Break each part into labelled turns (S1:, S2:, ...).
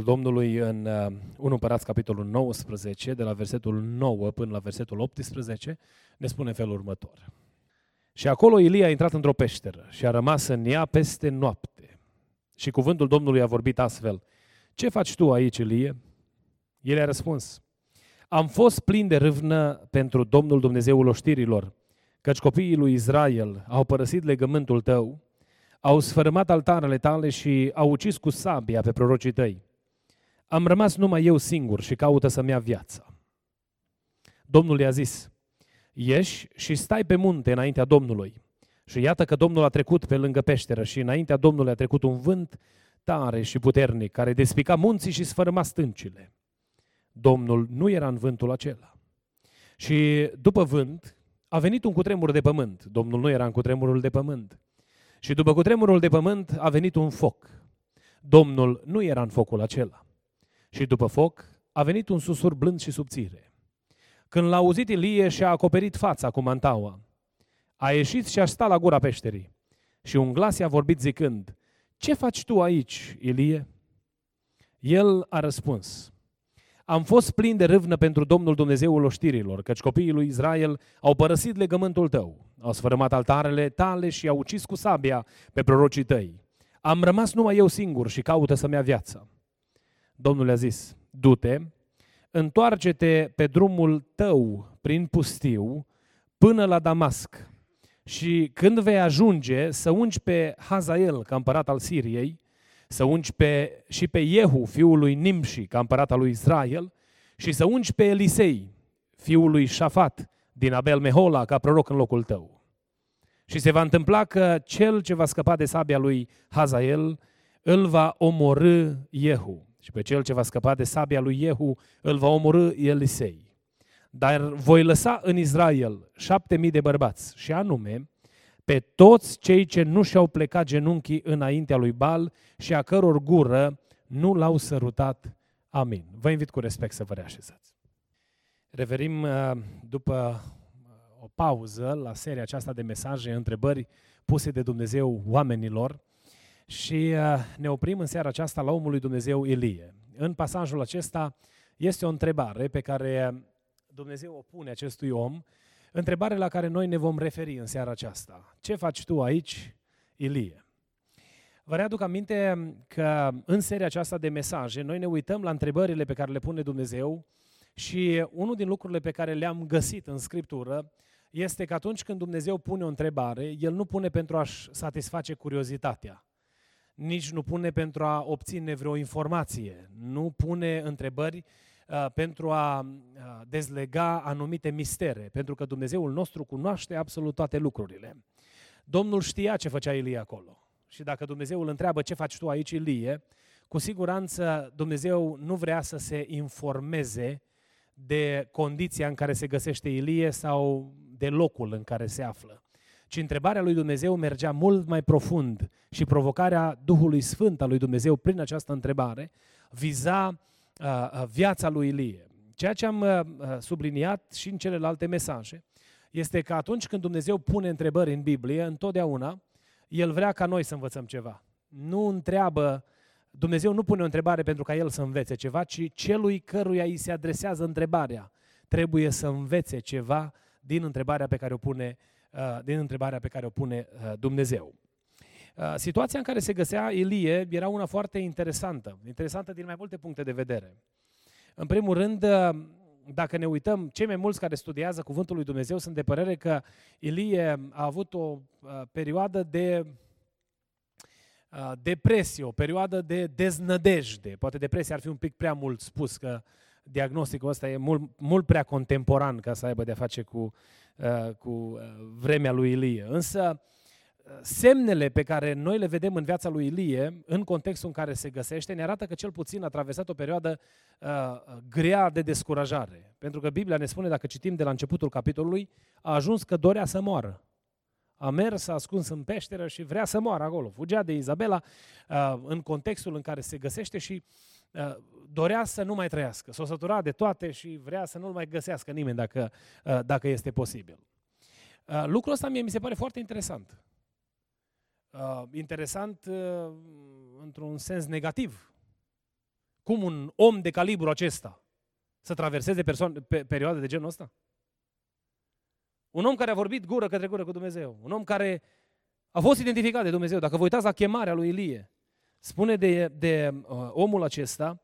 S1: Cuvântul Domnului în 1 Împărați, capitolul 19, de la versetul 9 până la versetul 18, ne spune felul următor. Și acolo Ilie a intrat într-o peșteră și a rămas în ea peste noapte. Și cuvântul Domnului a vorbit astfel. Ce faci tu aici, Ilie? El a răspuns. Am fost plin de râvnă pentru Domnul Dumnezeul oștirilor, căci copiii lui Israel au părăsit legământul tău, au sfărâmat altarele tale și au ucis cu sabia pe prorocii tăi. Am rămas numai eu singur și caută să-mi ia viața. Domnul i-a zis, ieși și stai pe munte înaintea Domnului. Și iată că Domnul a trecut pe lângă peșteră și înaintea Domnului a trecut un vânt tare și puternic, care despica munții și sfărâma stâncile. Domnul nu era în vântul acela. Și după vânt a venit un cutremur de pământ. Domnul nu era în cutremurul de pământ. Și după cutremurul de pământ a venit un foc. Domnul nu era în focul acela. Și după foc a venit un susur blând și subțire. Când l-a auzit Ilie și-a acoperit fața cu mantaua, a ieșit și a stat la gura peșterii. Și un glas i-a vorbit zicând, Ce faci tu aici, Ilie? El a răspuns, Am fost plin de râvnă pentru Domnul Dumnezeul oștirilor, căci copiii lui Israel au părăsit legământul tău, au sfărâmat altarele tale și au ucis cu sabia pe prorocii tăi. Am rămas numai eu singur și caută să-mi ia viața. Domnul le-a zis, du-te, întoarce-te pe drumul tău prin pustiu până la Damasc și când vei ajunge să ungi pe Hazael, ca împărat al Siriei, să ungi pe, și pe Jehu, fiul lui Nimshi, ca împărat al lui Israel, și să ungi pe Elisei, fiul lui Șafat, din Abel Mehola, ca proroc în locul tău. Și se va întâmpla că cel ce va scăpa de sabia lui Hazael îl va omorâ Jehu și pe cel ce va scăpa de sabia lui Jehu îl va omorâ Elisei. Dar voi lăsa în Israel șapte mii de bărbați, și anume pe toți cei ce nu și-au plecat genunchii înaintea lui Bal și a căror gură nu l-au sărutat. Amin. Vă invit cu respect să vă reașezați. Reverim uh, după uh, o pauză la seria aceasta de mesaje, întrebări puse de Dumnezeu oamenilor și uh, ne oprim în seara aceasta la omul lui Dumnezeu Ilie. În pasajul acesta este o întrebare pe care Dumnezeu o pune acestui om, întrebare la care noi ne vom referi în seara aceasta. Ce faci tu aici, Ilie? Vă readuc aminte că în seria aceasta de mesaje noi ne uităm la întrebările pe care le pune Dumnezeu și unul din lucrurile pe care le-am găsit în Scriptură este că atunci când Dumnezeu pune o întrebare, El nu pune pentru a-și satisface curiozitatea nici nu pune pentru a obține vreo informație, nu pune întrebări uh, pentru a uh, dezlega anumite mistere, pentru că Dumnezeul nostru cunoaște absolut toate lucrurile. Domnul știa ce făcea Ilie acolo. Și dacă Dumnezeu îl întreabă ce faci tu aici, Ilie, cu siguranță Dumnezeu nu vrea să se informeze de condiția în care se găsește Ilie sau de locul în care se află ci întrebarea lui Dumnezeu mergea mult mai profund și provocarea Duhului Sfânt al lui Dumnezeu prin această întrebare viza uh, uh, viața lui Ilie. Ceea ce am uh, uh, subliniat și în celelalte mesaje este că atunci când Dumnezeu pune întrebări în Biblie, întotdeauna El vrea ca noi să învățăm ceva. Nu întreabă, Dumnezeu nu pune o întrebare pentru ca El să învețe ceva, ci celui căruia îi se adresează întrebarea trebuie să învețe ceva din întrebarea pe care o pune Uh, din întrebarea pe care o pune uh, Dumnezeu. Uh, situația în care se găsea Elie era una foarte interesantă, interesantă din mai multe puncte de vedere. În primul rând, dacă ne uităm, cei mai mulți care studiază Cuvântul lui Dumnezeu sunt de părere că Ilie a avut o uh, perioadă de uh, depresie, o perioadă de deznădejde. Poate depresia ar fi un pic prea mult spus, că diagnosticul ăsta e mult, mult prea contemporan ca să aibă de-a face cu, uh, cu vremea lui Ilie. Însă, semnele pe care noi le vedem în viața lui Ilie, în contextul în care se găsește, ne arată că cel puțin a traversat o perioadă uh, grea de descurajare. Pentru că Biblia ne spune, dacă citim de la începutul capitolului, a ajuns că dorea să moară. A mers, a ascuns în peșteră și vrea să moară acolo. Fugea de Izabela uh, în contextul în care se găsește și uh, dorea să nu mai trăiască. S-o sătura de toate și vrea să nu-l mai găsească nimeni dacă, uh, dacă este posibil. Uh, lucrul ăsta mie mi se pare foarte interesant uh, interesant uh, într-un sens negativ. Cum un om de calibru acesta să traverseze persoane, pe, perioade de genul ăsta? Un om care a vorbit gură către gură cu Dumnezeu. Un om care a fost identificat de Dumnezeu. Dacă vă uitați la chemarea lui Ilie, spune de, de uh, omul acesta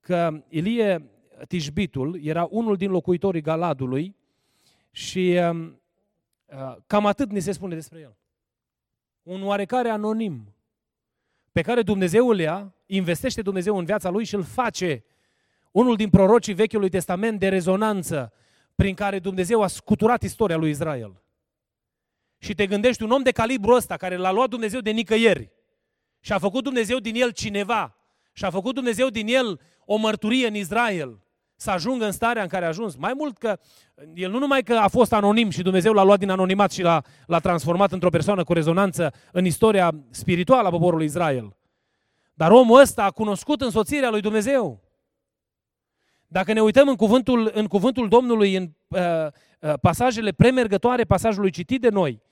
S1: că Ilie Tijbitul era unul din locuitorii Galadului și uh, uh, cam atât ni se spune despre el un oarecare anonim, pe care Dumnezeu îl ia, investește Dumnezeu în viața lui și îl face unul din prorocii Vechiului Testament de rezonanță prin care Dumnezeu a scuturat istoria lui Israel. Și te gândești un om de calibru ăsta, care l-a luat Dumnezeu de nicăieri și a făcut Dumnezeu din el cineva și a făcut Dumnezeu din el o mărturie în Israel să ajungă în starea în care a ajuns. Mai mult că el nu numai că a fost anonim și Dumnezeu l-a luat din anonimat și l-a, l-a transformat într-o persoană cu rezonanță în istoria spirituală a poporului Israel, dar omul ăsta a cunoscut însoțirea lui Dumnezeu. Dacă ne uităm în cuvântul, în cuvântul Domnului, în uh, uh, pasajele premergătoare pasajului citit de noi,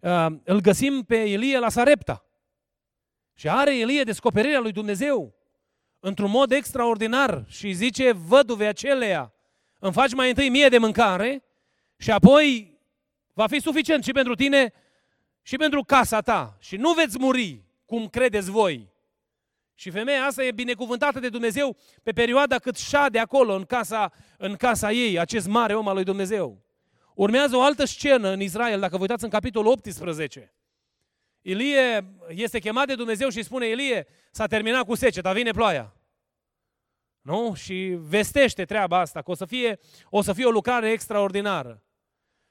S1: uh, îl găsim pe Elie la Sarepta. Și are Elie descoperirea lui Dumnezeu într-un mod extraordinar și zice văduve aceleia, îmi faci mai întâi mie de mâncare și apoi va fi suficient și pentru tine și pentru casa ta și nu veți muri cum credeți voi. Și femeia asta e binecuvântată de Dumnezeu pe perioada cât șade acolo în casa, în casa ei, acest mare om al lui Dumnezeu. Urmează o altă scenă în Israel, dacă vă uitați în capitolul 18. Ilie este chemat de Dumnezeu și spune, Ilie, s-a terminat cu seceta, vine ploaia. Nu? Și vestește treaba asta, că o să fie o, să fie o lucrare extraordinară.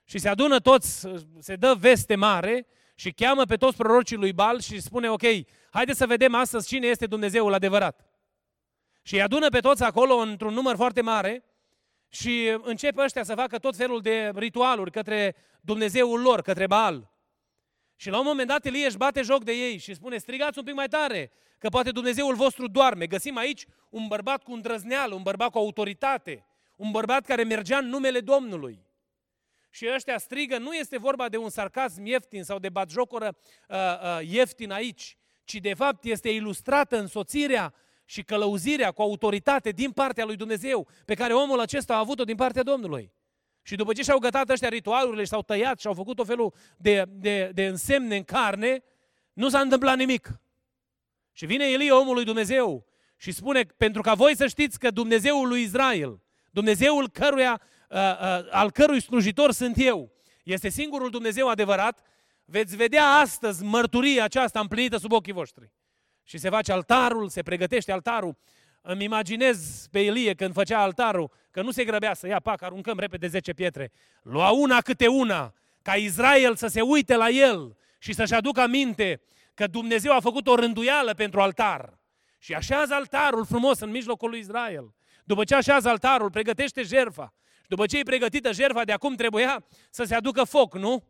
S1: Și se adună toți, se dă veste mare și cheamă pe toți prorocii lui Bal și spune, ok, haideți să vedem astăzi cine este Dumnezeul adevărat. Și îi adună pe toți acolo într-un număr foarte mare și începe ăștia să facă tot felul de ritualuri către Dumnezeul lor, către Baal. Și la un moment dat Elie își bate joc de ei și spune, strigați un pic mai tare, că poate Dumnezeul vostru doarme. Găsim aici un bărbat cu îndrăzneală, un bărbat cu autoritate, un bărbat care mergea în numele Domnului. Și ăștia strigă, nu este vorba de un sarcasm ieftin sau de batjocoră uh, uh, ieftin aici, ci de fapt este ilustrată însoțirea și călăuzirea cu autoritate din partea lui Dumnezeu, pe care omul acesta a avut-o din partea Domnului. Și după ce și-au gătat ăștia ritualurile și s-au tăiat și au făcut o felul de, de, de însemne în carne, nu s-a întâmplat nimic. Și vine Elie, omul lui Dumnezeu, și spune, pentru ca voi să știți că Dumnezeul lui Israel, Dumnezeul căruia, uh, uh, al cărui slujitor sunt eu, este singurul Dumnezeu adevărat, veți vedea astăzi mărturia aceasta împlinită sub ochii voștri. Și se face altarul, se pregătește altarul. Îmi imaginez pe Elie când făcea altarul, că nu se grăbea să ia, pac, aruncăm repede 10 pietre. Lua una câte una, ca Israel să se uite la el și să-și aducă aminte că Dumnezeu a făcut o rânduială pentru altar. Și așează altarul frumos în mijlocul lui Israel. După ce așează altarul, pregătește jerfa. După ce e pregătită jerfa, de acum trebuia să se aducă foc, nu?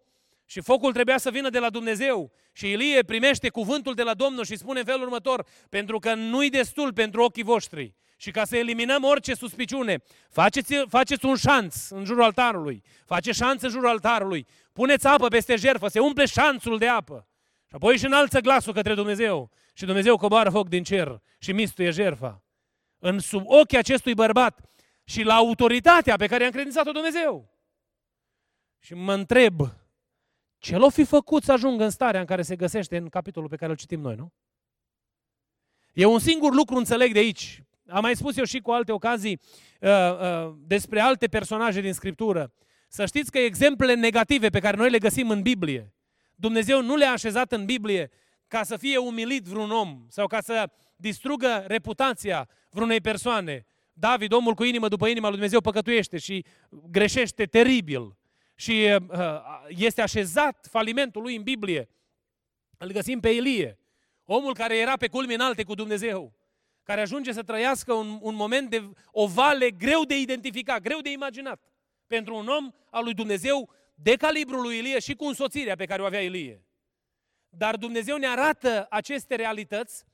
S1: Și focul trebuia să vină de la Dumnezeu. Și Ilie primește cuvântul de la Domnul și spune în felul următor, pentru că nu-i destul pentru ochii voștri. Și ca să eliminăm orice suspiciune, faceți, faceți un șanț în jurul altarului. Faceți șanț în jurul altarului. Puneți apă peste jerfă, se umple șanțul de apă. Și apoi își înalță glasul către Dumnezeu. Și Dumnezeu coboară foc din cer și mistuie jerfa. În sub ochii acestui bărbat și la autoritatea pe care i-a încredințat-o Dumnezeu. Și mă întreb, ce l-o fi făcut să ajungă în starea în care se găsește în capitolul pe care îl citim noi, nu? E un singur lucru înțeleg de aici. Am mai spus eu și cu alte ocazii uh, uh, despre alte personaje din Scriptură. Să știți că exemplele negative pe care noi le găsim în Biblie, Dumnezeu nu le-a așezat în Biblie ca să fie umilit vreun om sau ca să distrugă reputația vreunei persoane. David, omul cu inimă după inima lui Dumnezeu, păcătuiește și greșește teribil. Și uh, este așezat falimentul lui în Biblie. Îl găsim pe Ilie, omul care era pe culmi înalte cu Dumnezeu, care ajunge să trăiască un, un moment de o vale greu de identificat, greu de imaginat pentru un om al lui Dumnezeu de calibrul lui Ilie și cu însoțirea pe care o avea Ilie. Dar Dumnezeu ne arată aceste realități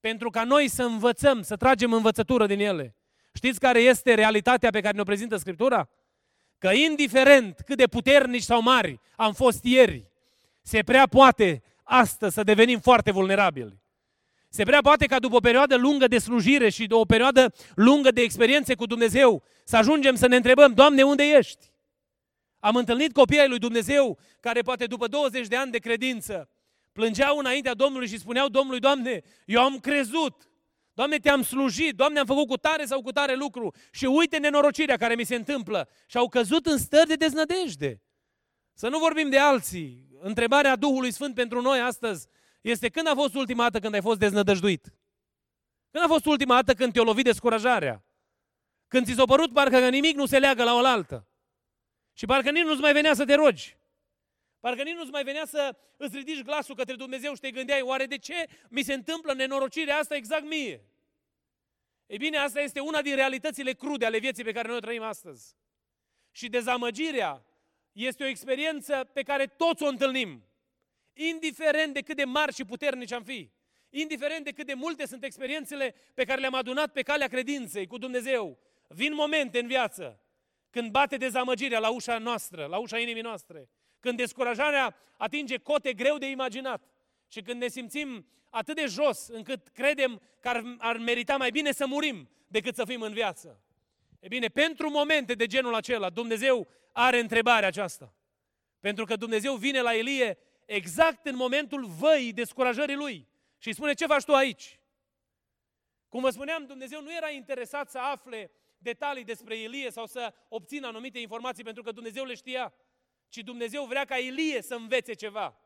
S1: pentru ca noi să învățăm, să tragem învățătură din ele. Știți care este realitatea pe care ne-o prezintă Scriptura? Că indiferent cât de puternici sau mari am fost ieri, se prea poate astăzi să devenim foarte vulnerabili. Se prea poate ca după o perioadă lungă de slujire și de o perioadă lungă de experiențe cu Dumnezeu să ajungem să ne întrebăm, Doamne, unde ești? Am întâlnit copii ai lui Dumnezeu care poate după 20 de ani de credință plângeau înaintea Domnului și spuneau Domnului, Doamne, eu am crezut, Doamne, te-am slujit, Doamne, am făcut cu tare sau cu tare lucru și uite nenorocirea care mi se întâmplă. Și au căzut în stări de deznădejde. Să nu vorbim de alții. Întrebarea Duhului Sfânt pentru noi astăzi este când a fost ultima dată când ai fost deznădăjduit? Când a fost ultima dată când te-a lovit descurajarea? Când ți s-a părut parcă că nimic nu se leagă la oaltă. Și parcă nici nu-ți mai venea să te rogi. Parcă nici nu-ți mai venea să îți ridici glasul către Dumnezeu și te gândeai, oare de ce mi se întâmplă nenorocirea asta exact mie? Ei bine, asta este una din realitățile crude ale vieții pe care noi o trăim astăzi. Și dezamăgirea este o experiență pe care toți o întâlnim. Indiferent de cât de mari și puternici am fi. Indiferent de cât de multe sunt experiențele pe care le-am adunat pe calea credinței cu Dumnezeu. Vin momente în viață când bate dezamăgirea la ușa noastră, la ușa inimii noastre. Când descurajarea atinge cote greu de imaginat. Și când ne simțim atât de jos încât credem că ar, ar merita mai bine să murim decât să fim în viață. E bine, pentru momente de genul acela, Dumnezeu are întrebarea aceasta. Pentru că Dumnezeu vine la Elie exact în momentul văii descurajării lui și îi spune, ce faci tu aici? Cum vă spuneam, Dumnezeu nu era interesat să afle detalii despre Elie sau să obțină anumite informații pentru că Dumnezeu le știa, ci Dumnezeu vrea ca Elie să învețe ceva.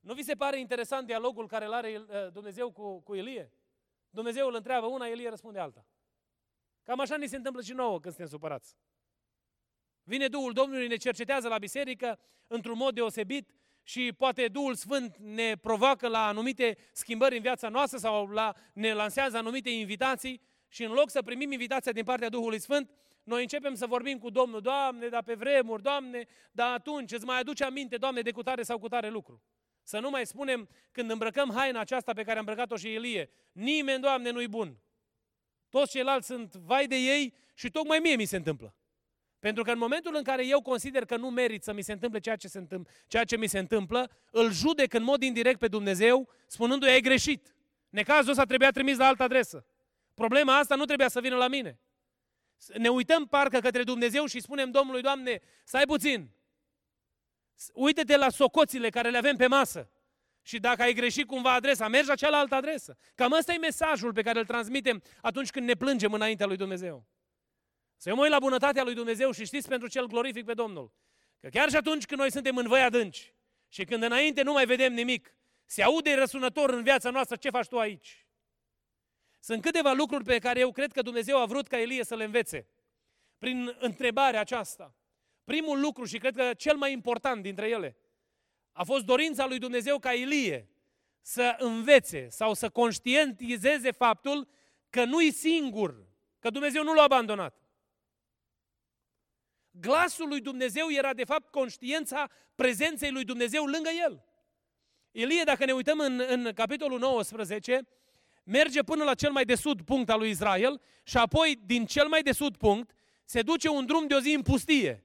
S1: Nu vi se pare interesant dialogul care îl are uh, Dumnezeu cu, cu Elie? Dumnezeu îl întreabă una, Elie răspunde alta. Cam așa ni se întâmplă și nouă când suntem supărați. Vine Duhul Domnului, ne cercetează la biserică într-un mod deosebit și poate Duhul Sfânt ne provoacă la anumite schimbări în viața noastră sau la, ne lansează anumite invitații și în loc să primim invitația din partea Duhului Sfânt, noi începem să vorbim cu Domnul, Doamne, dar pe vremuri, Doamne, dar atunci îți mai aduce aminte, Doamne, de cutare sau cutare lucru. Să nu mai spunem când îmbrăcăm haina aceasta pe care a îmbrăcat-o și Elie, nimeni, Doamne, nu-i bun. Toți ceilalți sunt vai de ei și tocmai mie mi se întâmplă. Pentru că în momentul în care eu consider că nu merit să mi se întâmple ceea ce, se întâmplă, ceea ce mi se întâmplă, îl judec în mod indirect pe Dumnezeu, spunându-i, ai greșit. Necazul ăsta trebuia trimis la altă adresă. Problema asta nu trebuia să vină la mine. Ne uităm parcă către Dumnezeu și spunem Domnului, Doamne, stai puțin. Uită-te la socoțile care le avem pe masă. Și dacă ai greșit cumva adresa, mergi la cealaltă adresă. Cam ăsta e mesajul pe care îl transmitem atunci când ne plângem înaintea lui Dumnezeu. Să eu mă uit la bunătatea lui Dumnezeu și știți pentru ce îl glorific pe Domnul. Că chiar și atunci când noi suntem în văi adânci și când înainte nu mai vedem nimic, se aude răsunător în viața noastră ce faci tu aici. Sunt câteva lucruri pe care eu cred că Dumnezeu a vrut ca Elie să le învețe. Prin întrebarea aceasta. Primul lucru și cred că cel mai important dintre ele a fost dorința lui Dumnezeu ca Elie să învețe sau să conștientizeze faptul că nu-i singur, că Dumnezeu nu l-a abandonat. Glasul lui Dumnezeu era de fapt conștiința prezenței lui Dumnezeu lângă el. Elie, dacă ne uităm în, în capitolul 19, merge până la cel mai de sud punct al lui Israel și apoi din cel mai de sud punct se duce un drum de o zi în pustie.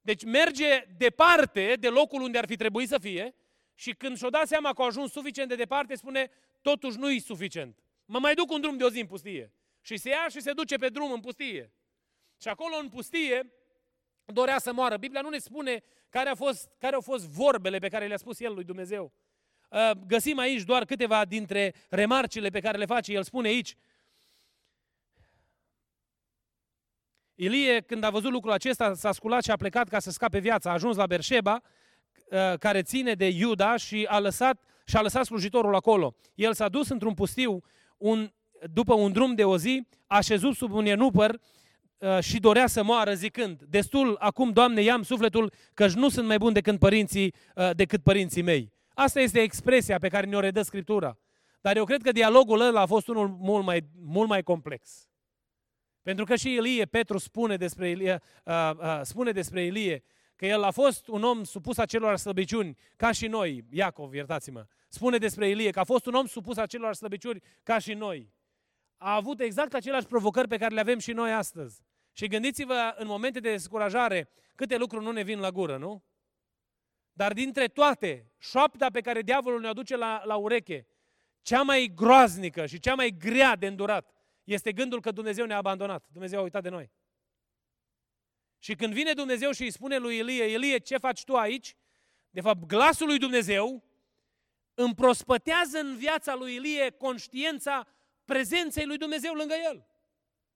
S1: Deci merge departe de locul unde ar fi trebuit să fie și când și-o dat seama că a ajuns suficient de departe, spune, totuși nu e suficient. Mă mai duc un drum de o zi în pustie. Și se ia și se duce pe drum în pustie. Și acolo în pustie dorea să moară. Biblia nu ne spune care, a fost, care au fost vorbele pe care le-a spus el lui Dumnezeu. Uh, găsim aici doar câteva dintre remarcile pe care le face. El spune aici, Ilie, când a văzut lucrul acesta, s-a sculat și a plecat ca să scape viața. A ajuns la Berșeba, uh, care ține de Iuda și a lăsat, și a lăsat slujitorul acolo. El s-a dus într-un pustiu un, după un drum de o zi, a șezut sub un enupăr uh, și dorea să moară zicând, destul acum, Doamne, i-am sufletul că nu sunt mai bun decât părinții, uh, decât părinții mei. Asta este expresia pe care ne-o redă Scriptura. Dar eu cred că dialogul ăla a fost unul mult mai, mult mai complex. Pentru că și Ilie, Petru spune despre Ilie, uh, uh, spune despre Ilie că el a fost un om supus acelor slăbiciuni, ca și noi, Iacov, iertați-mă, spune despre Ilie că a fost un om supus acelor slăbiciuni, ca și noi. A avut exact aceleași provocări pe care le avem și noi astăzi. Și gândiți-vă în momente de descurajare câte lucruri nu ne vin la gură, nu? Dar dintre toate, șoapta pe care diavolul ne aduce la, la ureche, cea mai groaznică și cea mai grea de îndurat, este gândul că Dumnezeu ne-a abandonat. Dumnezeu a uitat de noi. Și când vine Dumnezeu și îi spune lui Elie, Elie, ce faci tu aici? De fapt, glasul lui Dumnezeu împrospătează în viața lui Elie conștiința prezenței lui Dumnezeu lângă el.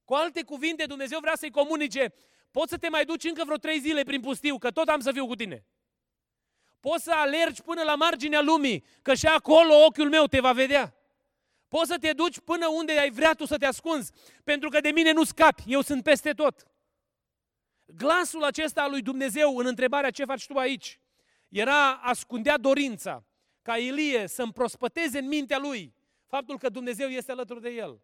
S1: Cu alte cuvinte, Dumnezeu vrea să-i comunice, poți să te mai duci încă vreo trei zile prin pustiu, că tot am să fiu cu tine. Poți să alergi până la marginea lumii, că și acolo ochiul meu te va vedea. Poți să te duci până unde ai vrea tu să te ascunzi, pentru că de mine nu scapi, eu sunt peste tot. Glasul acesta al lui Dumnezeu în întrebarea ce faci tu aici, era ascundea dorința ca Ilie să împrospăteze în mintea lui faptul că Dumnezeu este alături de el.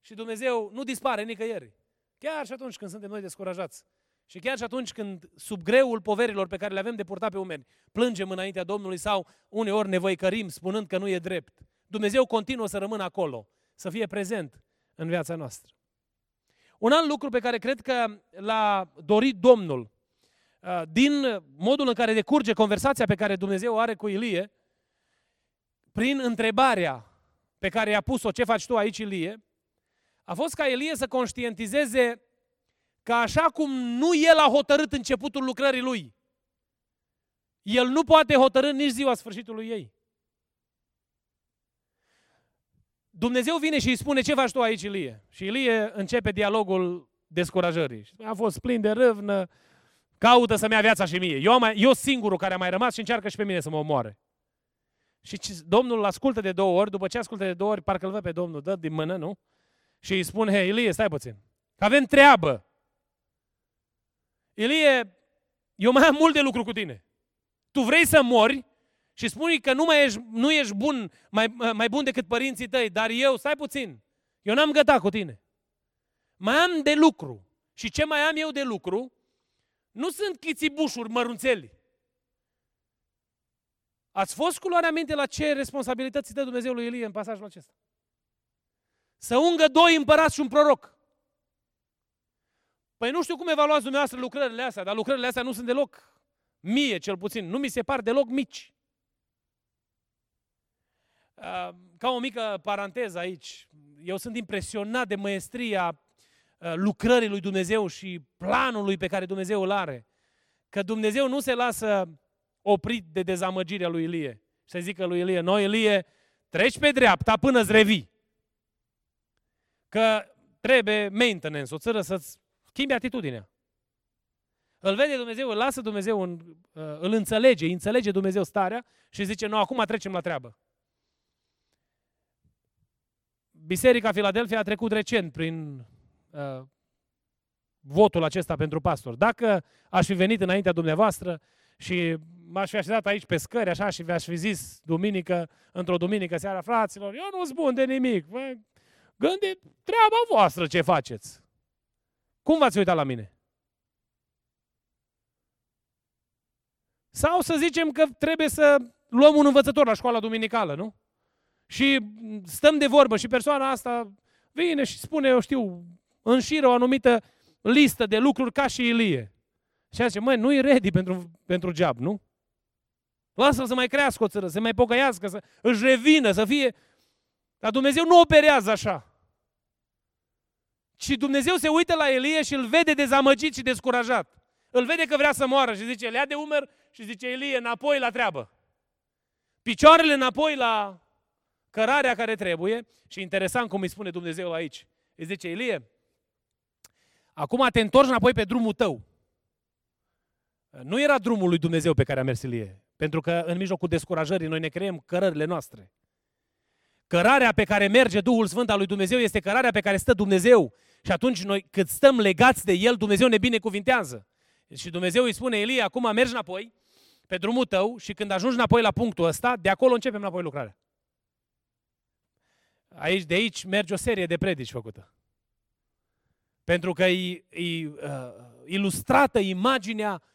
S1: Și Dumnezeu nu dispare nicăieri. Chiar și atunci când suntem noi descurajați. Și chiar și atunci când, sub greul poverilor pe care le avem de purtat pe umeri, plângem înaintea Domnului sau uneori ne văicărim spunând că nu e drept, Dumnezeu continuă să rămână acolo, să fie prezent în viața noastră. Un alt lucru pe care cred că l-a dorit Domnul, uh, din modul în care decurge conversația pe care Dumnezeu o are cu Ilie, prin întrebarea pe care i-a pus-o, ce faci tu aici, Ilie, a fost ca Ilie să conștientizeze că așa cum nu el a hotărât începutul lucrării lui, el nu poate hotărâ nici ziua sfârșitului ei. Dumnezeu vine și îi spune, ce faci tu aici, Ilie? Și Ilie începe dialogul descurajării. A fost plin de râvnă, caută să-mi ia viața și mie. Eu, mai, eu singurul care a mai rămas și încearcă și pe mine să mă omoare. Și Domnul îl ascultă de două ori, după ce ascultă de două ori, parcă îl văd pe Domnul, dă din mână, nu? Și îi spune, hei, Ilie, stai puțin, că avem treabă. Ilie, eu mai am mult de lucru cu tine. Tu vrei să mori și spui că nu, mai ești, nu ești bun, mai, mai bun decât părinții tăi, dar eu, stai puțin, eu n-am gătat cu tine. Mai am de lucru. Și ce mai am eu de lucru, nu sunt chițibușuri mărunțeli. Ați fost cu luarea minte la ce responsabilități dă Dumnezeu lui Elie în pasajul acesta? Să ungă doi împărați și un proroc. Păi nu știu cum evaluați dumneavoastră lucrările astea, dar lucrările astea nu sunt deloc mie, cel puțin, nu mi se par deloc mici. Ca o mică paranteză aici, eu sunt impresionat de măestria lucrării lui Dumnezeu și planului pe care Dumnezeu îl are. Că Dumnezeu nu se lasă oprit de dezamăgirea lui Ilie. Și să zică lui Ilie, noi Ilie, treci pe dreapta până îți revii. Că trebuie maintenance, o țără să-ți schimbi atitudinea. Îl vede Dumnezeu, îl lasă Dumnezeu, în, îl înțelege, înțelege Dumnezeu starea și zice, nu, acum trecem la treabă. Biserica Filadelfia a trecut recent prin uh, votul acesta pentru pastor. Dacă aș fi venit înaintea dumneavoastră și m-aș fi așezat aici pe scări, așa, și vi-aș fi zis duminică, într-o duminică seara, fraților, eu nu spun de nimic. Gândi treaba voastră ce faceți. Cum v-ați uitat la mine? Sau să zicem că trebuie să luăm un învățător la școala duminicală, nu? Și stăm de vorbă și persoana asta vine și spune, eu știu, înșiră o anumită listă de lucruri ca și Ilie. Și zice, măi, nu-i ready pentru, pentru job, nu? Lasă-l să mai crească o țără, să mai pocăiască, să își revină, să fie... Dar Dumnezeu nu operează așa. Și Dumnezeu se uită la Elie și îl vede dezamăgit și descurajat. Îl vede că vrea să moară și zice, le ia de umăr și zice, Elie, înapoi la treabă. Picioarele înapoi la cărarea care trebuie. Și interesant cum îi spune Dumnezeu aici. Îi zice, Elie, Acum te întorci înapoi pe drumul tău. Nu era drumul lui Dumnezeu pe care a mers Ilie. Pentru că în mijlocul descurajării noi ne creăm cărările noastre. Cărarea pe care merge Duhul Sfânt al lui Dumnezeu este cărarea pe care stă Dumnezeu. Și atunci noi, cât stăm legați de El, Dumnezeu ne binecuvintează. Și Dumnezeu îi spune, Elie, acum mergi înapoi pe drumul tău și când ajungi înapoi la punctul ăsta, de acolo începem înapoi lucrarea. Aici, de aici merge o serie de predici făcută. Pentru că e, e uh, ilustrată imaginea uh,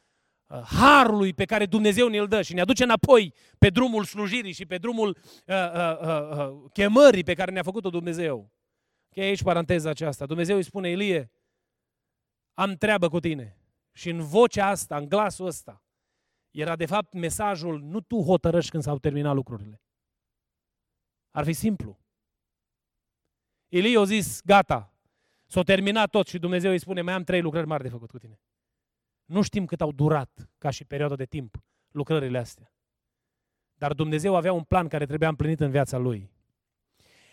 S1: harului pe care Dumnezeu ne-l dă și ne aduce înapoi pe drumul slujirii și pe drumul uh, uh, uh, uh, chemării pe care ne-a făcut-o Dumnezeu. Că aici paranteza aceasta. Dumnezeu îi spune, Elie, am treabă cu tine. Și în vocea asta, în glasul ăsta, era de fapt mesajul, nu tu hotărăști când s-au terminat lucrurile. Ar fi simplu. Ilie a zis, gata, s-a terminat tot și Dumnezeu îi spune, mai am trei lucrări mari de făcut cu tine. Nu știm cât au durat, ca și perioada de timp, lucrările astea. Dar Dumnezeu avea un plan care trebuia împlinit în viața lui.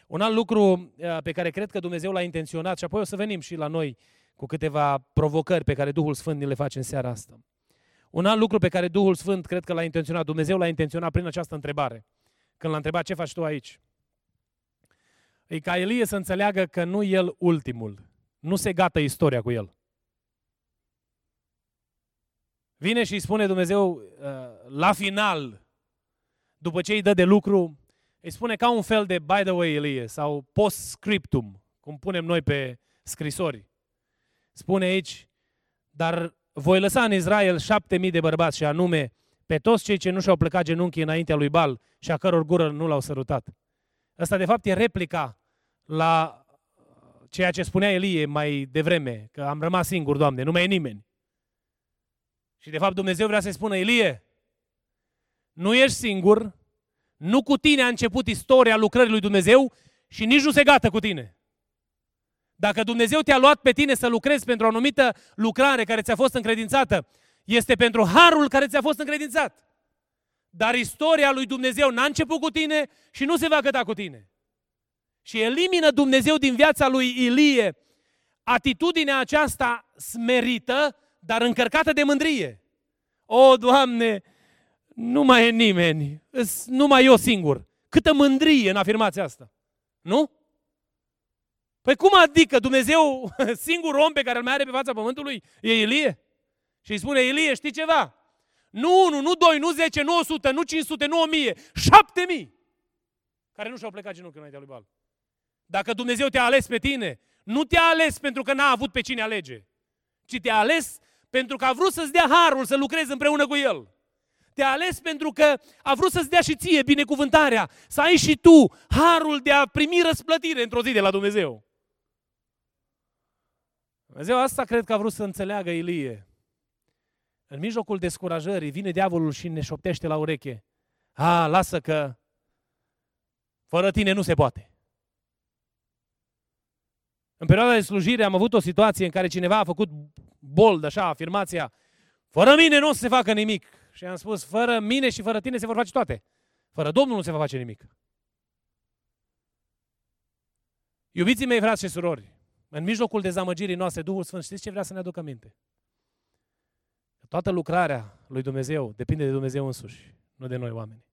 S1: Un alt lucru uh, pe care cred că Dumnezeu l-a intenționat, și apoi o să venim și la noi cu câteva provocări pe care Duhul Sfânt ni le face în seara asta. Un alt lucru pe care Duhul Sfânt cred că l-a intenționat, Dumnezeu l-a intenționat prin această întrebare. Când l-a întrebat ce faci tu aici? E ca Elie să înțeleagă că nu el ultimul. Nu se gata istoria cu el. Vine și îi spune Dumnezeu uh, la final, după ce îi dă de lucru, îi spune ca un fel de by the way Elie sau post-scriptum, cum punem noi pe scrisori. Spune aici, dar voi lăsa în Israel șapte mii de bărbați și anume pe toți cei ce nu și-au plecat genunchii înaintea lui Bal și a căror gură nu l-au sărutat. Asta de fapt e replica la ceea ce spunea Elie mai devreme, că am rămas singur, Doamne, nu mai e nimeni. Și de fapt Dumnezeu vrea să-i spună, Elie, nu ești singur, nu cu tine a început istoria lucrării lui Dumnezeu și nici nu se gata cu tine. Dacă Dumnezeu te-a luat pe tine să lucrezi pentru o anumită lucrare care ți-a fost încredințată, este pentru harul care ți-a fost încredințat. Dar istoria lui Dumnezeu n-a început cu tine și nu se va găta cu tine. Și elimină Dumnezeu din viața lui Ilie atitudinea aceasta smerită, dar încărcată de mândrie. O, Doamne, nu mai e nimeni, numai eu singur. Câtă mândrie în afirmația asta. Nu? Păi cum adică Dumnezeu, singurul om pe care îl mai are pe fața pământului, e Ilie? Și îi spune, Ilie, știi ceva? Nu unu, nu doi, nu zece, nu 100, nu 500, nu 1000, șapte mii care nu și-au plecat genunchiul înaintea lui Bal. Dacă Dumnezeu te-a ales pe tine, nu te-a ales pentru că n-a avut pe cine alege, ci te-a ales pentru că a vrut să-ți dea harul să lucrezi împreună cu El. Te-a ales pentru că a vrut să-ți dea și ție binecuvântarea, să ai și tu harul de a primi răsplătire într-o zi de la Dumnezeu. Dumnezeu asta cred că a vrut să înțeleagă Ilie. În mijlocul descurajării vine diavolul și ne șoptește la ureche. A, lasă că fără tine nu se poate. În perioada de slujire am avut o situație în care cineva a făcut bold, așa, afirmația, fără mine nu o să se facă nimic. Și am spus, fără mine și fără tine se vor face toate. Fără Domnul nu se va face nimic. Iubiții mei, frați și surori, în mijlocul dezamăgirii noastre, Duhul Sfânt, știți ce vrea să ne aducă minte? Toată lucrarea lui Dumnezeu depinde de Dumnezeu însuși, nu de noi oameni.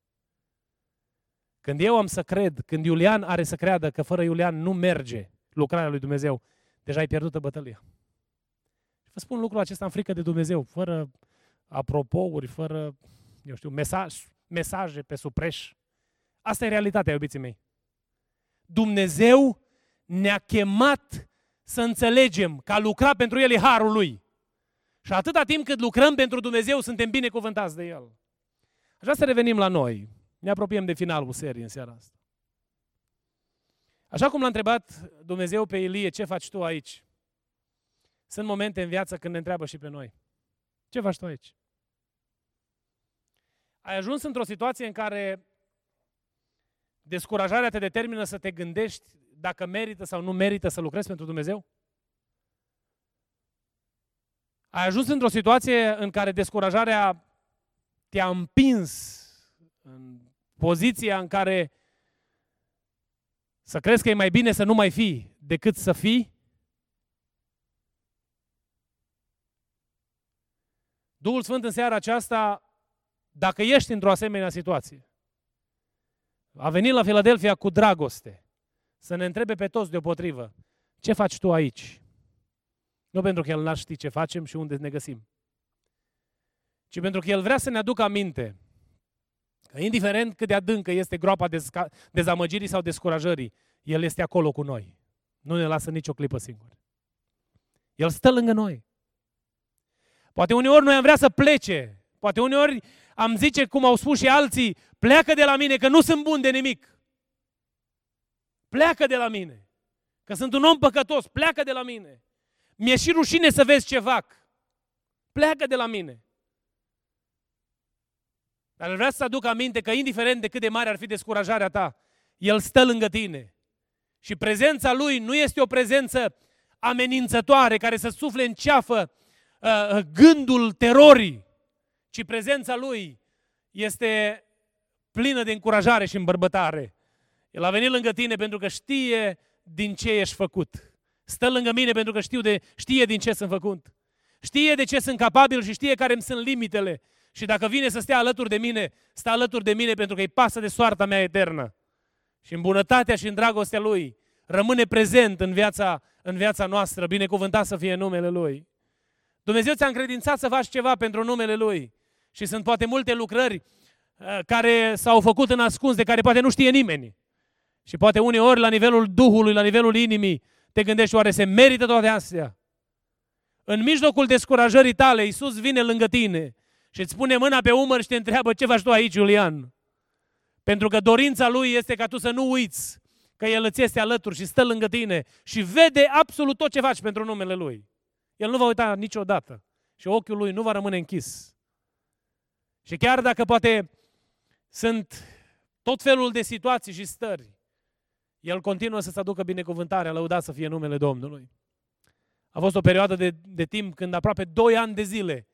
S1: Când eu am să cred, când Iulian are să creadă că fără Iulian nu merge lucrarea lui Dumnezeu, deja ai pierdută bătălia. Vă spun lucrul acesta în frică de Dumnezeu, fără apropouri, fără, eu știu, mesaj, mesaje pe supreș. Asta e realitatea, iubiții mei. Dumnezeu ne-a chemat să înțelegem că a lucra pentru El e harul Lui. Și atâta timp cât lucrăm pentru Dumnezeu, suntem binecuvântați de El. Aș vrea să revenim la noi. Ne apropiem de finalul serii în seara asta. Așa cum l-a întrebat Dumnezeu pe Ilie, ce faci tu aici? Sunt momente în viață când ne întreabă și pe noi. Ce faci tu aici? Ai ajuns într-o situație în care descurajarea te determină să te gândești dacă merită sau nu merită să lucrezi pentru Dumnezeu? Ai ajuns într-o situație în care descurajarea te-a împins în poziția în care să crezi că e mai bine să nu mai fii decât să fii? Duhul Sfânt în seara aceasta, dacă ești într-o asemenea situație, a venit la Filadelfia cu dragoste, să ne întrebe pe toți deopotrivă, ce faci tu aici? Nu pentru că El n-ar ști ce facem și unde ne găsim, ci pentru că El vrea să ne aducă aminte că indiferent cât de adâncă este groapa dezamăgirii sau descurajării, El este acolo cu noi. Nu ne lasă nicio clipă singur. El stă lângă noi. Poate uneori noi am vrea să plece. Poate uneori am zice, cum au spus și alții, pleacă de la mine, că nu sunt bun de nimic. Pleacă de la mine. Că sunt un om păcătos, pleacă de la mine. Mi-e și rușine să vezi ce fac. Pleacă de la mine. Dar vreau să aduc aminte că indiferent de cât de mare ar fi descurajarea ta, El stă lângă tine. Și prezența Lui nu este o prezență amenințătoare care să sufle în ceafă uh, gândul terorii, ci prezența Lui este plină de încurajare și îmbărbătare. El a venit lângă tine pentru că știe din ce ești făcut. Stă lângă mine pentru că știu de, știe din ce sunt făcut. Știe de ce sunt capabil și știe care îmi sunt limitele. Și dacă vine să stea alături de mine, stă alături de mine pentru că îi pasă de soarta mea eternă. Și în bunătatea și în dragostea Lui rămâne prezent în viața, în viața noastră. Binecuvântat să fie numele Lui. Dumnezeu ți-a încredințat să faci ceva pentru numele Lui. Și sunt poate multe lucrări uh, care s-au făcut în ascuns, de care poate nu știe nimeni. Și poate uneori la nivelul Duhului, la nivelul inimii, te gândești oare se merită toate astea? În mijlocul descurajării tale, Iisus vine lângă tine și îți pune mâna pe umăr și te întreabă ce faci tu aici, Iulian? Pentru că dorința lui este ca tu să nu uiți că El îți este alături și stă lângă tine și vede absolut tot ce faci pentru numele Lui. El nu va uita niciodată și ochiul Lui nu va rămâne închis. Și chiar dacă poate sunt tot felul de situații și stări, El continuă să-ți aducă binecuvântarea, lăudat să fie numele Domnului. A fost o perioadă de, de timp când aproape 2 ani de zile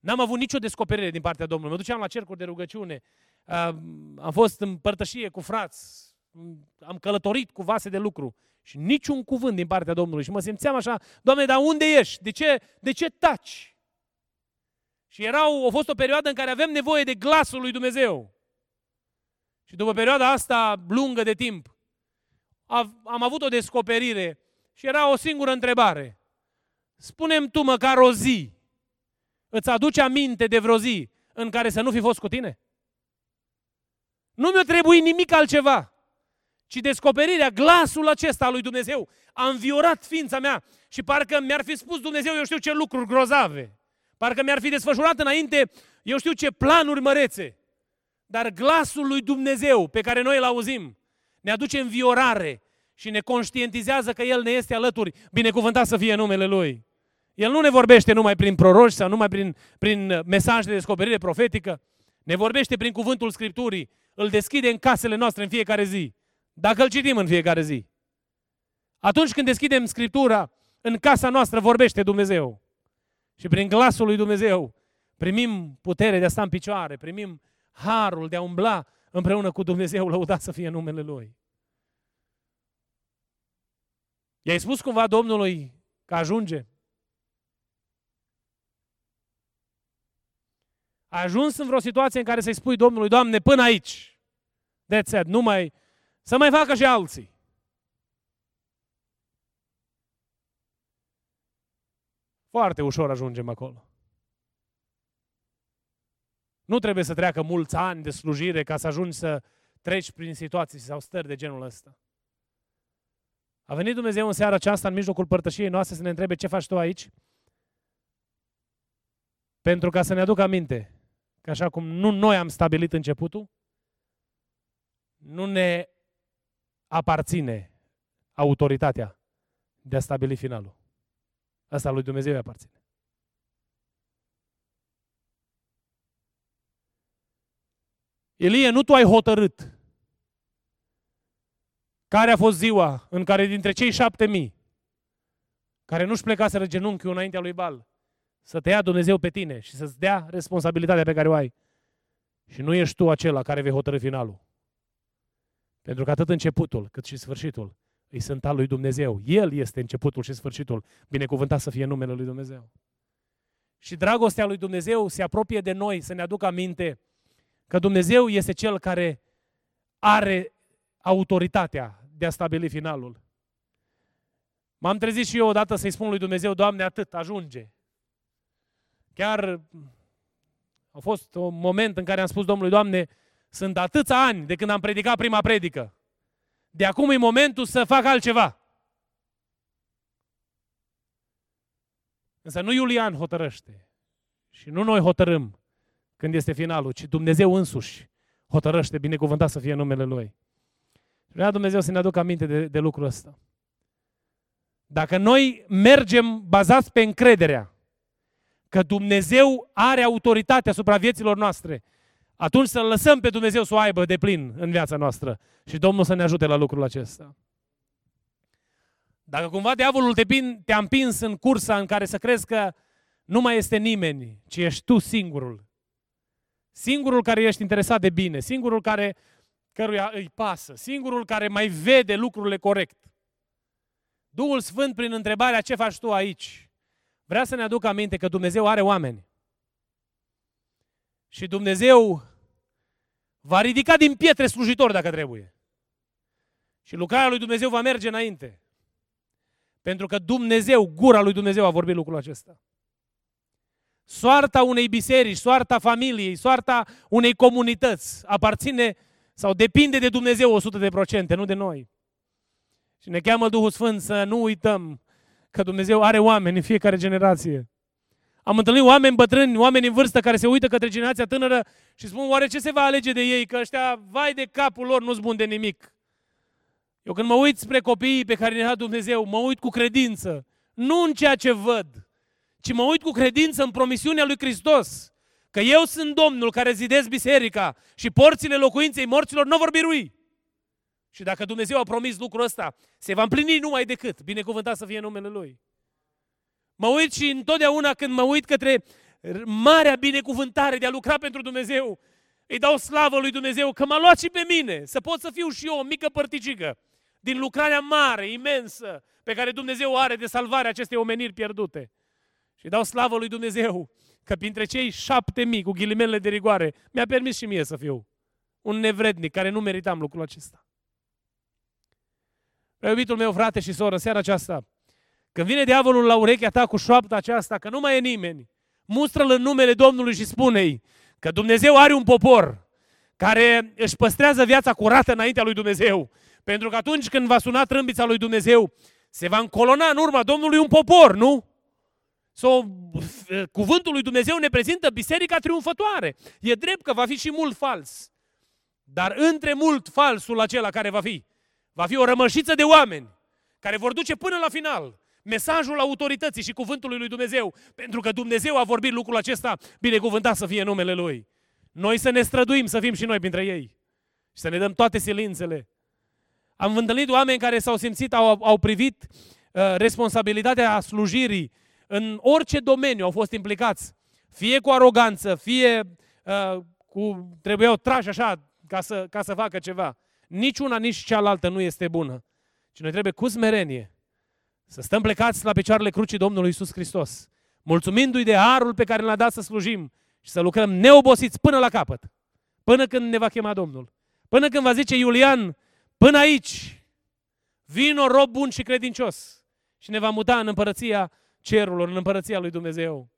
S1: N-am avut nicio descoperire din partea Domnului. Mă duceam la cercuri de rugăciune, am fost în părtășie cu frați, am călătorit cu vase de lucru și niciun cuvânt din partea Domnului. Și mă simțeam așa, Doamne, dar unde ești? De ce, de ce taci? Și erau, a fost o perioadă în care avem nevoie de glasul lui Dumnezeu. Și după perioada asta lungă de timp, am avut o descoperire și era o singură întrebare. Spunem tu măcar o zi Îți aduce aminte de vreo zi în care să nu fi fost cu tine? Nu mi-a trebuit nimic altceva, ci descoperirea, glasul acesta al lui Dumnezeu a înviorat ființa mea și parcă mi-ar fi spus Dumnezeu, eu știu ce lucruri grozave. Parcă mi-ar fi desfășurat înainte, eu știu ce planuri mărețe. Dar glasul lui Dumnezeu pe care noi îl auzim ne aduce înviorare și ne conștientizează că El ne este alături. Binecuvântat să fie numele Lui. El nu ne vorbește numai prin proroși sau numai prin, prin mesaj de descoperire profetică. Ne vorbește prin cuvântul Scripturii. Îl deschide în casele noastre în fiecare zi. Dacă îl citim în fiecare zi. Atunci când deschidem Scriptura, în casa noastră vorbește Dumnezeu. Și prin glasul lui Dumnezeu primim putere de a sta în picioare, primim harul de a umbla împreună cu Dumnezeu, lăudat să fie numele Lui. I-ai spus cumva Domnului că ajunge? Ajuns în vreo situație în care să-i spui Domnului, Doamne, până aici. That's it. Nu mai, să mai facă și alții. Foarte ușor ajungem acolo. Nu trebuie să treacă mulți ani de slujire ca să ajungi să treci prin situații sau stări de genul ăsta. A venit Dumnezeu în seara aceasta, în mijlocul părtășiei noastre, să ne întrebe ce faci tu aici? Pentru ca să ne aduc aminte că așa cum nu noi am stabilit începutul, nu ne aparține autoritatea de a stabili finalul. Asta lui Dumnezeu îi aparține. Elie, nu tu ai hotărât care a fost ziua în care dintre cei șapte mii care nu-și plecaseră genunchiul înaintea lui Bal, să te ia Dumnezeu pe tine și să-ți dea responsabilitatea pe care o ai. Și nu ești tu acela care vei hotărâ finalul. Pentru că atât începutul cât și sfârșitul îi sunt al lui Dumnezeu. El este începutul și sfârșitul. Binecuvântat să fie numele lui Dumnezeu. și dragostea lui Dumnezeu se apropie de noi, să ne aducă aminte că Dumnezeu este Cel care are autoritatea de a stabili finalul. M-am trezit și eu odată să-i spun lui Dumnezeu, Doamne, atât, ajunge. Chiar a fost un moment în care am spus Domnului, Doamne, sunt atâția ani de când am predicat prima predică. De acum e momentul să fac altceva. Însă nu Iulian hotărăște și nu noi hotărâm când este finalul, ci Dumnezeu însuși hotărăște, binecuvântat să fie numele Lui. Vrea Dumnezeu să ne aducă aminte de, de lucrul ăsta. Dacă noi mergem bazați pe încrederea că Dumnezeu are autoritate asupra vieților noastre, atunci să lăsăm pe Dumnezeu să o aibă de plin în viața noastră și Domnul să ne ajute la lucrul acesta. Dacă cumva diavolul te te-a împins în cursa în care să crezi că nu mai este nimeni, ci ești tu singurul. Singurul care ești interesat de bine, singurul care căruia îi pasă, singurul care mai vede lucrurile corect. Duhul Sfânt, prin întrebarea ce faci tu aici, vrea să ne aducă aminte că Dumnezeu are oameni. Și Dumnezeu va ridica din pietre slujitori dacă trebuie. Și lucrarea lui Dumnezeu va merge înainte. Pentru că Dumnezeu, gura lui Dumnezeu a vorbit lucrul acesta. Soarta unei biserici, soarta familiei, soarta unei comunități aparține sau depinde de Dumnezeu 100%, nu de noi. Și ne cheamă Duhul Sfânt să nu uităm că Dumnezeu are oameni în fiecare generație. Am întâlnit oameni bătrâni, oameni în vârstă care se uită către generația tânără și spun, oare ce se va alege de ei? Că ăștia, vai de capul lor, nu-s bun de nimic. Eu când mă uit spre copiii pe care ne-a Dumnezeu, mă uit cu credință. Nu în ceea ce văd, ci mă uit cu credință în promisiunea lui Hristos. Că eu sunt Domnul care zidez biserica și porțile locuinței morților nu vor birui. Și dacă Dumnezeu a promis lucrul ăsta, se va împlini numai decât. Binecuvântat să fie numele Lui. Mă uit și întotdeauna când mă uit către marea binecuvântare de a lucra pentru Dumnezeu, îi dau slavă lui Dumnezeu că m-a luat și pe mine, să pot să fiu și eu o mică părticică din lucrarea mare, imensă, pe care Dumnezeu are de salvarea acestei omeniri pierdute. Și dau slavă lui Dumnezeu că printre cei șapte mii cu ghilimele de rigoare mi-a permis și mie să fiu un nevrednic care nu meritam lucrul acesta. Iubitul meu frate și soră, seara aceasta, când vine diavolul la urechea ta cu șoapta aceasta, că nu mai e nimeni, mustră-l în numele Domnului și spune-i că Dumnezeu are un popor care își păstrează viața curată înaintea lui Dumnezeu. Pentru că atunci când va suna trâmbița lui Dumnezeu, se va încolona în urma Domnului un popor, nu? So, cuvântul lui Dumnezeu ne prezintă biserica triumfătoare. E drept că va fi și mult fals. Dar între mult falsul acela care va fi, va fi o rămășiță de oameni care vor duce până la final mesajul autorității și cuvântului lui Dumnezeu, pentru că Dumnezeu a vorbit lucrul acesta, binecuvântat să fie numele Lui. Noi să ne străduim să fim și noi printre ei și să ne dăm toate silințele. Am întâlnit oameni care s-au simțit, au, au privit uh, responsabilitatea slujirii în orice domeniu au fost implicați. Fie cu aroganță, fie uh, cu trebuiau trași așa ca să, ca să facă ceva. Nici una, nici cealaltă nu este bună. Și noi trebuie cu smerenie să stăm plecați la picioarele crucii Domnului Isus Hristos, mulțumindu-i de harul pe care ne-a dat să slujim și să lucrăm neobosiți până la capăt, până când ne va chema Domnul. Până când va zice Iulian, până aici, vino rob bun și credincios și ne va muta în împărăția cerurilor, în împărăția lui Dumnezeu.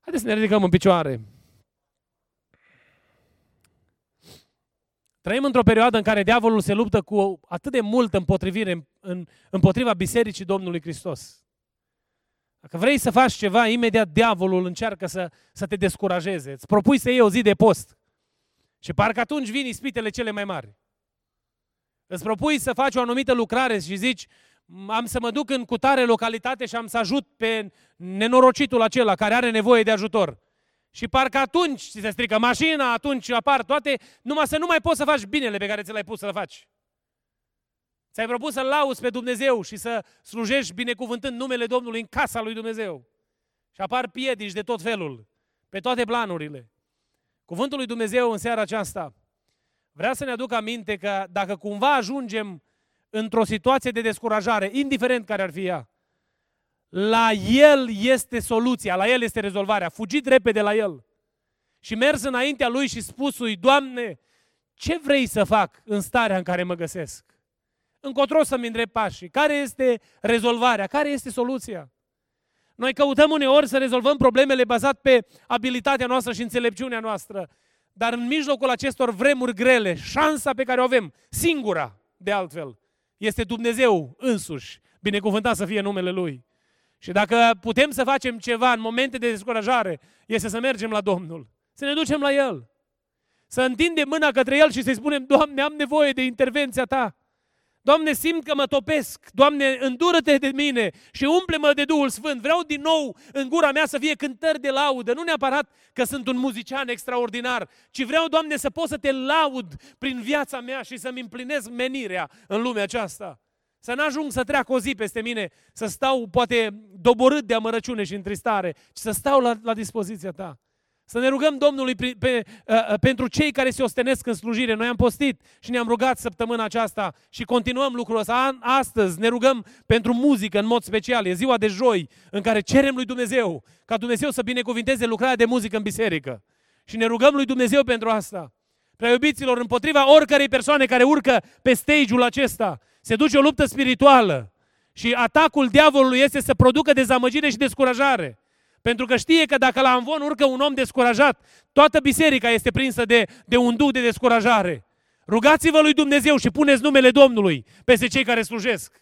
S1: Haideți să ne ridicăm în picioare. Trăim într-o perioadă în care diavolul se luptă cu atât de mult împotrivire în, împotriva Bisericii Domnului Hristos. Dacă vrei să faci ceva, imediat diavolul încearcă să, să te descurajeze. Îți propui să iei o zi de post. Și parcă atunci vin ispitele cele mai mari. Îți propui să faci o anumită lucrare și zici, am să mă duc în cutare localitate și am să ajut pe nenorocitul acela care are nevoie de ajutor. Și parcă atunci ți se strică mașina, atunci apar toate, numai să nu mai poți să faci binele pe care ți l-ai pus să-l faci. Ți-ai propus să-L lauzi pe Dumnezeu și să slujești binecuvântând numele Domnului în casa lui Dumnezeu. Și apar piedici de tot felul, pe toate planurile. Cuvântul lui Dumnezeu în seara aceasta vrea să ne aducă aminte că dacă cumva ajungem într-o situație de descurajare, indiferent care ar fi ea, La El este soluția, la El este rezolvarea. Fugit repede la El. Și mers înaintea Lui și spusui, Doamne, ce vrei să fac în starea în care mă găsesc? Încotro să-mi îndrept pașii. Care este rezolvarea? Care este soluția? Noi căutăm uneori să rezolvăm problemele bazat pe abilitatea noastră și înțelepciunea noastră. Dar în mijlocul acestor vremuri grele, șansa pe care o avem, singura, de altfel, este Dumnezeu însuși. Binecuvântat să fie numele Lui. Și dacă putem să facem ceva în momente de descurajare, este să mergem la Domnul. Să ne ducem la El. Să întindem mâna către El și să-i spunem, Doamne, am nevoie de intervenția Ta. Doamne, simt că mă topesc. Doamne, îndură-te de mine și umple-mă de Duhul Sfânt. Vreau din nou în gura mea să fie cântări de laudă. Nu neapărat că sunt un muzician extraordinar, ci vreau, Doamne, să pot să te laud prin viața mea și să-mi împlinesc menirea în lumea aceasta. Să n-ajung să treacă o zi peste mine, să stau poate doborât de amărăciune și întristare, ci să stau la, la dispoziția ta. Să ne rugăm Domnului pe, pe, uh, pentru cei care se ostenesc în slujire. Noi am postit și ne-am rugat săptămâna aceasta și continuăm lucrul ăsta. Astăzi ne rugăm pentru muzică în mod special. E ziua de joi în care cerem lui Dumnezeu ca Dumnezeu să binecuvinteze lucrarea de muzică în biserică. Și ne rugăm lui Dumnezeu pentru asta. Prea iubiților, împotriva oricărei persoane care urcă pe stage-ul acesta, se duce o luptă spirituală. Și atacul diavolului este să producă dezamăgire și descurajare. Pentru că știe că dacă la amvon urcă un om descurajat, toată biserica este prinsă de, de un duh de descurajare. Rugați-vă lui Dumnezeu și puneți numele Domnului peste cei care slujesc.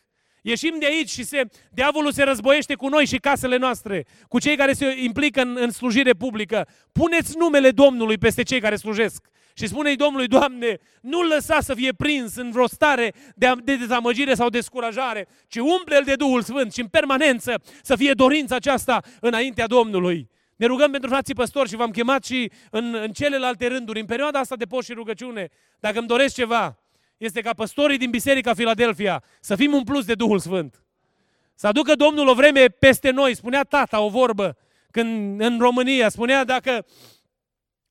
S1: Ieșim de aici și se, diavolul se războiește cu noi și casele noastre, cu cei care se implică în, în slujire publică. Puneți numele Domnului peste cei care slujesc. Și spune-i Domnului, Doamne, nu lăsa să fie prins în vreo stare de, de dezamăgire sau descurajare, ci umple-l de Duhul Sfânt și în permanență să fie dorința aceasta înaintea Domnului. Ne rugăm pentru frații păstori și v-am chemat și în, în celelalte rânduri, în perioada asta de post și rugăciune. Dacă îmi doresc ceva, este ca păstorii din Biserica Filadelfia să fim un plus de Duhul Sfânt. Să aducă Domnul o vreme peste noi. Spunea tata o vorbă când în România, spunea dacă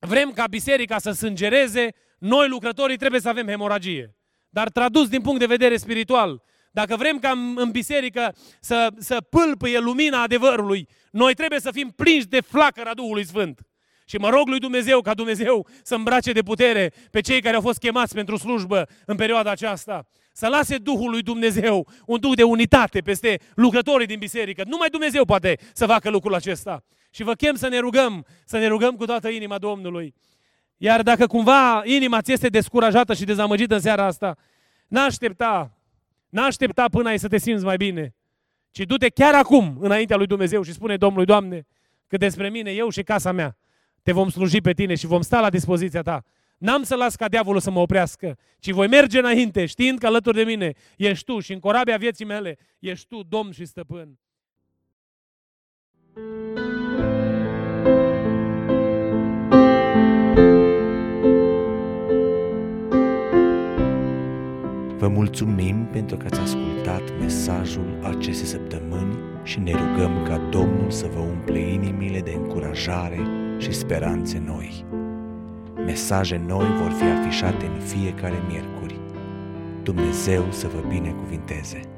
S1: vrem ca biserica să sângereze, noi lucrătorii trebuie să avem hemoragie. Dar tradus din punct de vedere spiritual, dacă vrem ca în biserică să, să pâlpâie lumina adevărului, noi trebuie să fim prinși de flacăra Duhului Sfânt. Și mă rog lui Dumnezeu ca Dumnezeu să îmbrace de putere pe cei care au fost chemați pentru slujbă în perioada aceasta. Să lase Duhul lui Dumnezeu un duh de unitate peste lucrătorii din biserică. Numai Dumnezeu poate să facă lucrul acesta. Și vă chem să ne rugăm, să ne rugăm cu toată inima Domnului. Iar dacă cumva inima ți este descurajată și dezamăgită în seara asta, n-aștepta, n-aștepta până ai să te simți mai bine, ci du-te chiar acum înaintea lui Dumnezeu și spune Domnului, Doamne, că despre mine, eu și casa mea, te vom sluji pe tine și vom sta la dispoziția ta. N-am să las ca diavolul să mă oprească, ci voi merge înainte, știind că alături de mine ești tu și în corabia vieții mele ești tu, Domn și Stăpân.
S2: Vă mulțumim pentru că ați ascultat mesajul acestei săptămâni și ne rugăm ca Domnul să vă umple inimile de încurajare și speranțe noi. Mesaje noi vor fi afișate în fiecare miercuri. Dumnezeu să vă binecuvinteze!